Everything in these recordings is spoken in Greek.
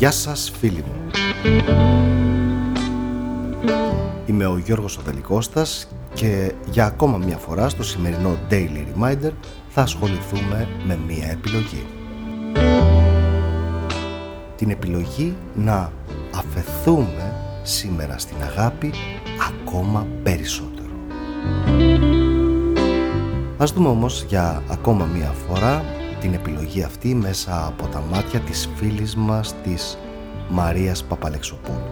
Γεια σας φίλοι μου. Είμαι ο Γιώργος Οδελικώστας και για ακόμα μια φορά στο σημερινό Daily Reminder θα ασχοληθούμε με μια επιλογή. Την επιλογή να αφαιθούμε σήμερα στην αγάπη ακόμα περισσότερο. Ας δούμε όμως για ακόμα μία φορά την επιλογή αυτή μέσα από τα μάτια της φίλης μας της Μαρίας Παπαλεξοπούλου.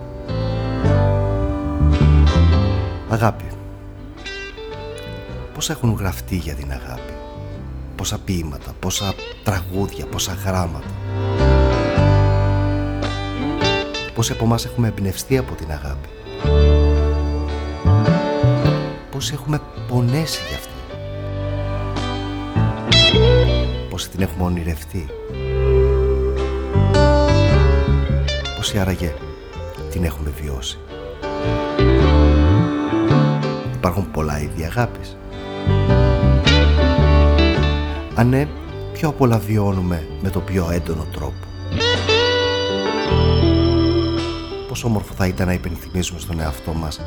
Αγάπη. Πώς έχουν γραφτεί για την αγάπη; Πόσα ποίηματα, πόσα τραγούδια, πόσα γράμματα; Πόσοι από εμάς έχουμε εμπνευστεί από την αγάπη; Πόσοι έχουμε πονέσει γι' αυτή. Πόσοι την έχουμε ονειρευτεί. Πόσοι άραγε την έχουμε βιώσει. Υπάρχουν πολλά είδη αγάπης. Αν ναι, πιο πολλά βιώνουμε με το πιο έντονο τρόπο. Πόσο όμορφο θα ήταν να υπενθυμίζουμε στον εαυτό μας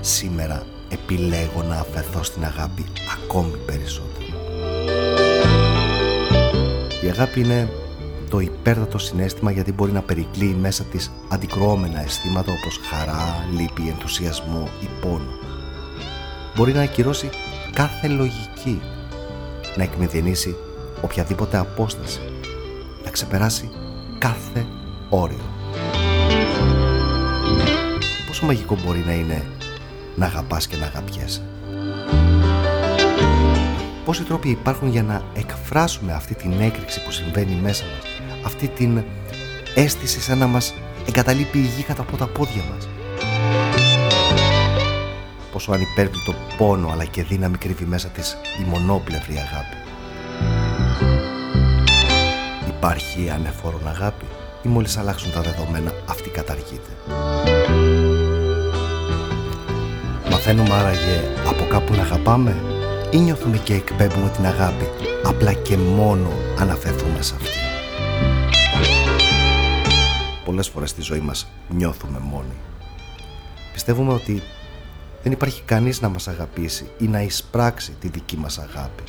σήμερα επιλέγω να αφαιθώ στην αγάπη ακόμη περισσότερο. Η αγάπη είναι το υπέρτατο συνέστημα γιατί μπορεί να περικλείει μέσα της αντικρώμενα αισθήματα όπως χαρά, λύπη, ενθουσιασμό ή πόνο. Μπορεί να ακυρώσει κάθε λογική, να εκμηδενήσει οποιαδήποτε απόσταση, να ξεπεράσει κάθε όριο. Πόσο μαγικό μπορεί να είναι να αγαπάς και να αγαπιέσαι. Πόσοι τρόποι υπάρχουν για να εκφράσουμε αυτή την έκρηξη που συμβαίνει μέσα μας, αυτή την αίσθηση σαν να μας εγκαταλείπει η γη κατά από τα πόδια μας; Πόσο ανυπέρβλητο πόνο αλλά και δύναμη κρύβει μέσα της η μονόπλευρη αγάπη. Υπάρχει ανεφόρον αγάπη ή μόλις αλλάξουν τα δεδομένα αυτή καταργείται; Μαθαίνουμε άραγε από κάπου να αγαπάμε; Ή νιώθουμε και εκπέμπουμε την αγάπη απλά και μόνο αναφερθούμε σε αυτή. Πολλές φορές στη ζωή μας νιώθουμε μόνοι. Πιστεύουμε ότι δεν υπάρχει κανείς να μας αγαπήσει ή να εισπράξει τη δική μας αγάπη.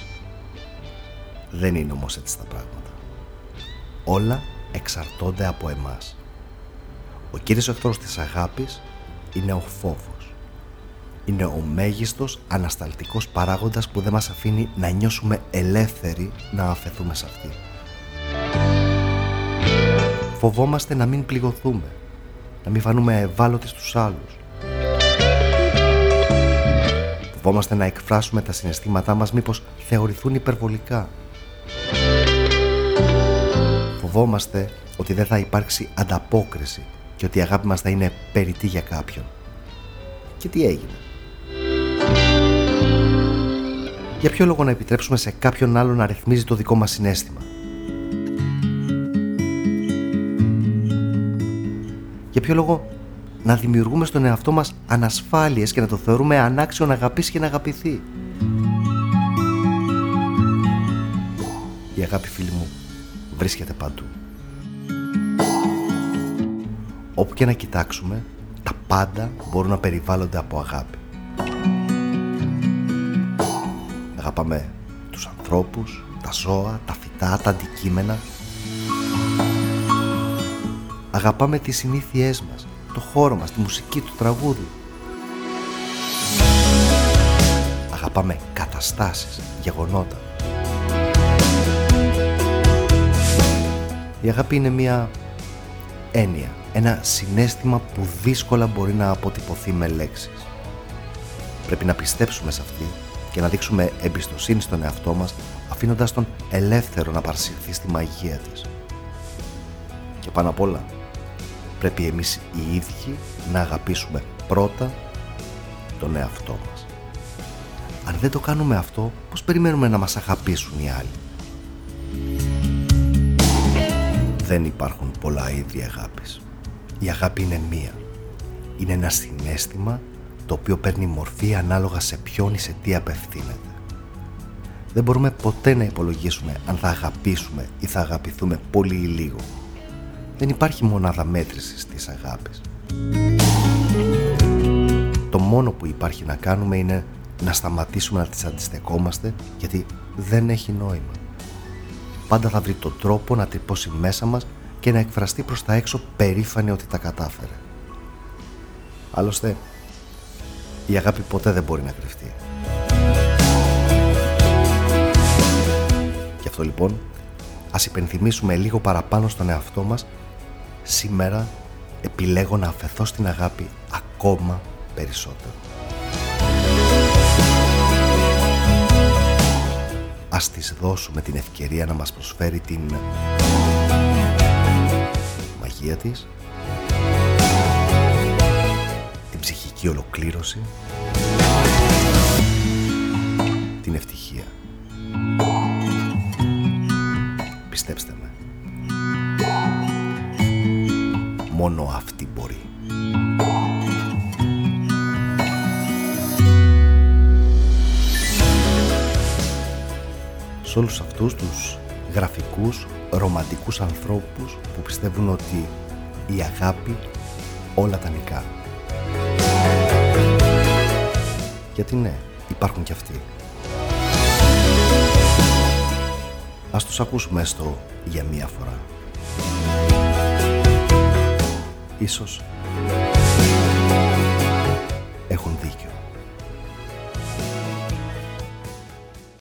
Δεν είναι όμως έτσι τα πράγματα. Όλα εξαρτώνται από εμάς. Ο κύριος εχθρός της αγάπης είναι ο φόβος είναι ο μέγιστος ανασταλτικός παράγοντας που δεν μας αφήνει να νιώσουμε ελεύθεροι να αφαιθούμε σε αυτή. Φοβόμαστε να μην πληγωθούμε, να μην φανούμε ευάλωτοι στους άλλους. Φοβόμαστε να εκφράσουμε τα συναισθήματά μας μήπως θεωρηθούν υπερβολικά. Φοβόμαστε ότι δεν θα υπάρξει ανταπόκριση και ότι η αγάπη μας θα είναι περιττή για κάποιον. Και τι έγινε; Για ποιο λόγο να επιτρέψουμε σε κάποιον άλλο να ρυθμίζει το δικό μας συνέστημα; Για ποιο λόγο να δημιουργούμε στον εαυτό μας ανασφάλειες και να το θεωρούμε ανάξιο να αγαπήσει και να αγαπηθεί; Η αγάπη φίλη μου βρίσκεται παντού. Όπου και να κοιτάξουμε, τα πάντα μπορούν να περιβάλλονται από αγάπη. Αγαπάμε τους ανθρώπους, τα ζώα, τα φυτά, τα αντικείμενα. Αγαπάμε τις συνήθειές μας, το χώρο μας, τη μουσική, το τραγούδι. Αγαπάμε καταστάσεις, γεγονότα. Η αγάπη είναι μια έννοια, ένα συνέστημα που δύσκολα μπορεί να αποτυπωθεί με λέξεις. Πρέπει να πιστέψουμε σε αυτή και να δείξουμε εμπιστοσύνη στον εαυτό μας αφήνοντας τον ελεύθερο να παρασυρθεί στη μαγεία της. Και πάνω απ' όλα πρέπει εμείς οι ίδιοι να αγαπήσουμε πρώτα τον εαυτό μας. Αν δεν το κάνουμε αυτό, πώς περιμένουμε να μας αγαπήσουν οι άλλοι; Δεν υπάρχουν πολλά είδη αγάπης. Η αγάπη είναι μία. Είναι ένα συνέστημα το οποίο παίρνει μορφή ανάλογα σε ποιον ή σε τι απευθύνεται. Δεν μπορούμε ποτέ να υπολογίσουμε αν θα αγαπήσουμε ή θα αγαπηθούμε πολύ ή λίγο. Δεν υπάρχει μονάδα μέτρησης της αγάπης. Το μόνο που υπάρχει να κάνουμε είναι να σταματήσουμε να τις αντιστεκόμαστε γιατί δεν έχει νόημα. Πάντα θα βρει τον τρόπο να τυπώσει μέσα μας και να εκφραστεί προς τα έξω περήφανη ότι τα κατάφερε. Άλλωστε, η αγάπη ποτέ δεν μπορεί να κρυφτεί. Γι' αυτό λοιπόν, ας υπενθυμίσουμε λίγο παραπάνω στον εαυτό μας σήμερα επιλέγω να αφαιθώ στην αγάπη ακόμα περισσότερο. Ας της δώσουμε την ευκαιρία να μας προσφέρει την μαγεία της, την ψυχική ολοκλήρωση, την ευτυχία. Πιστέψτε με. Μόνο αυτή μπορεί. Σε όλους αυτούς τους γραφικούς, ρομαντικούς ανθρώπους που πιστεύουν ότι η αγάπη όλα τα νικά. Γιατί ναι, υπάρχουν κι αυτοί. Ας τους ακούσουμε έστω για μία φορά. Ίσως έχουν δίκιο.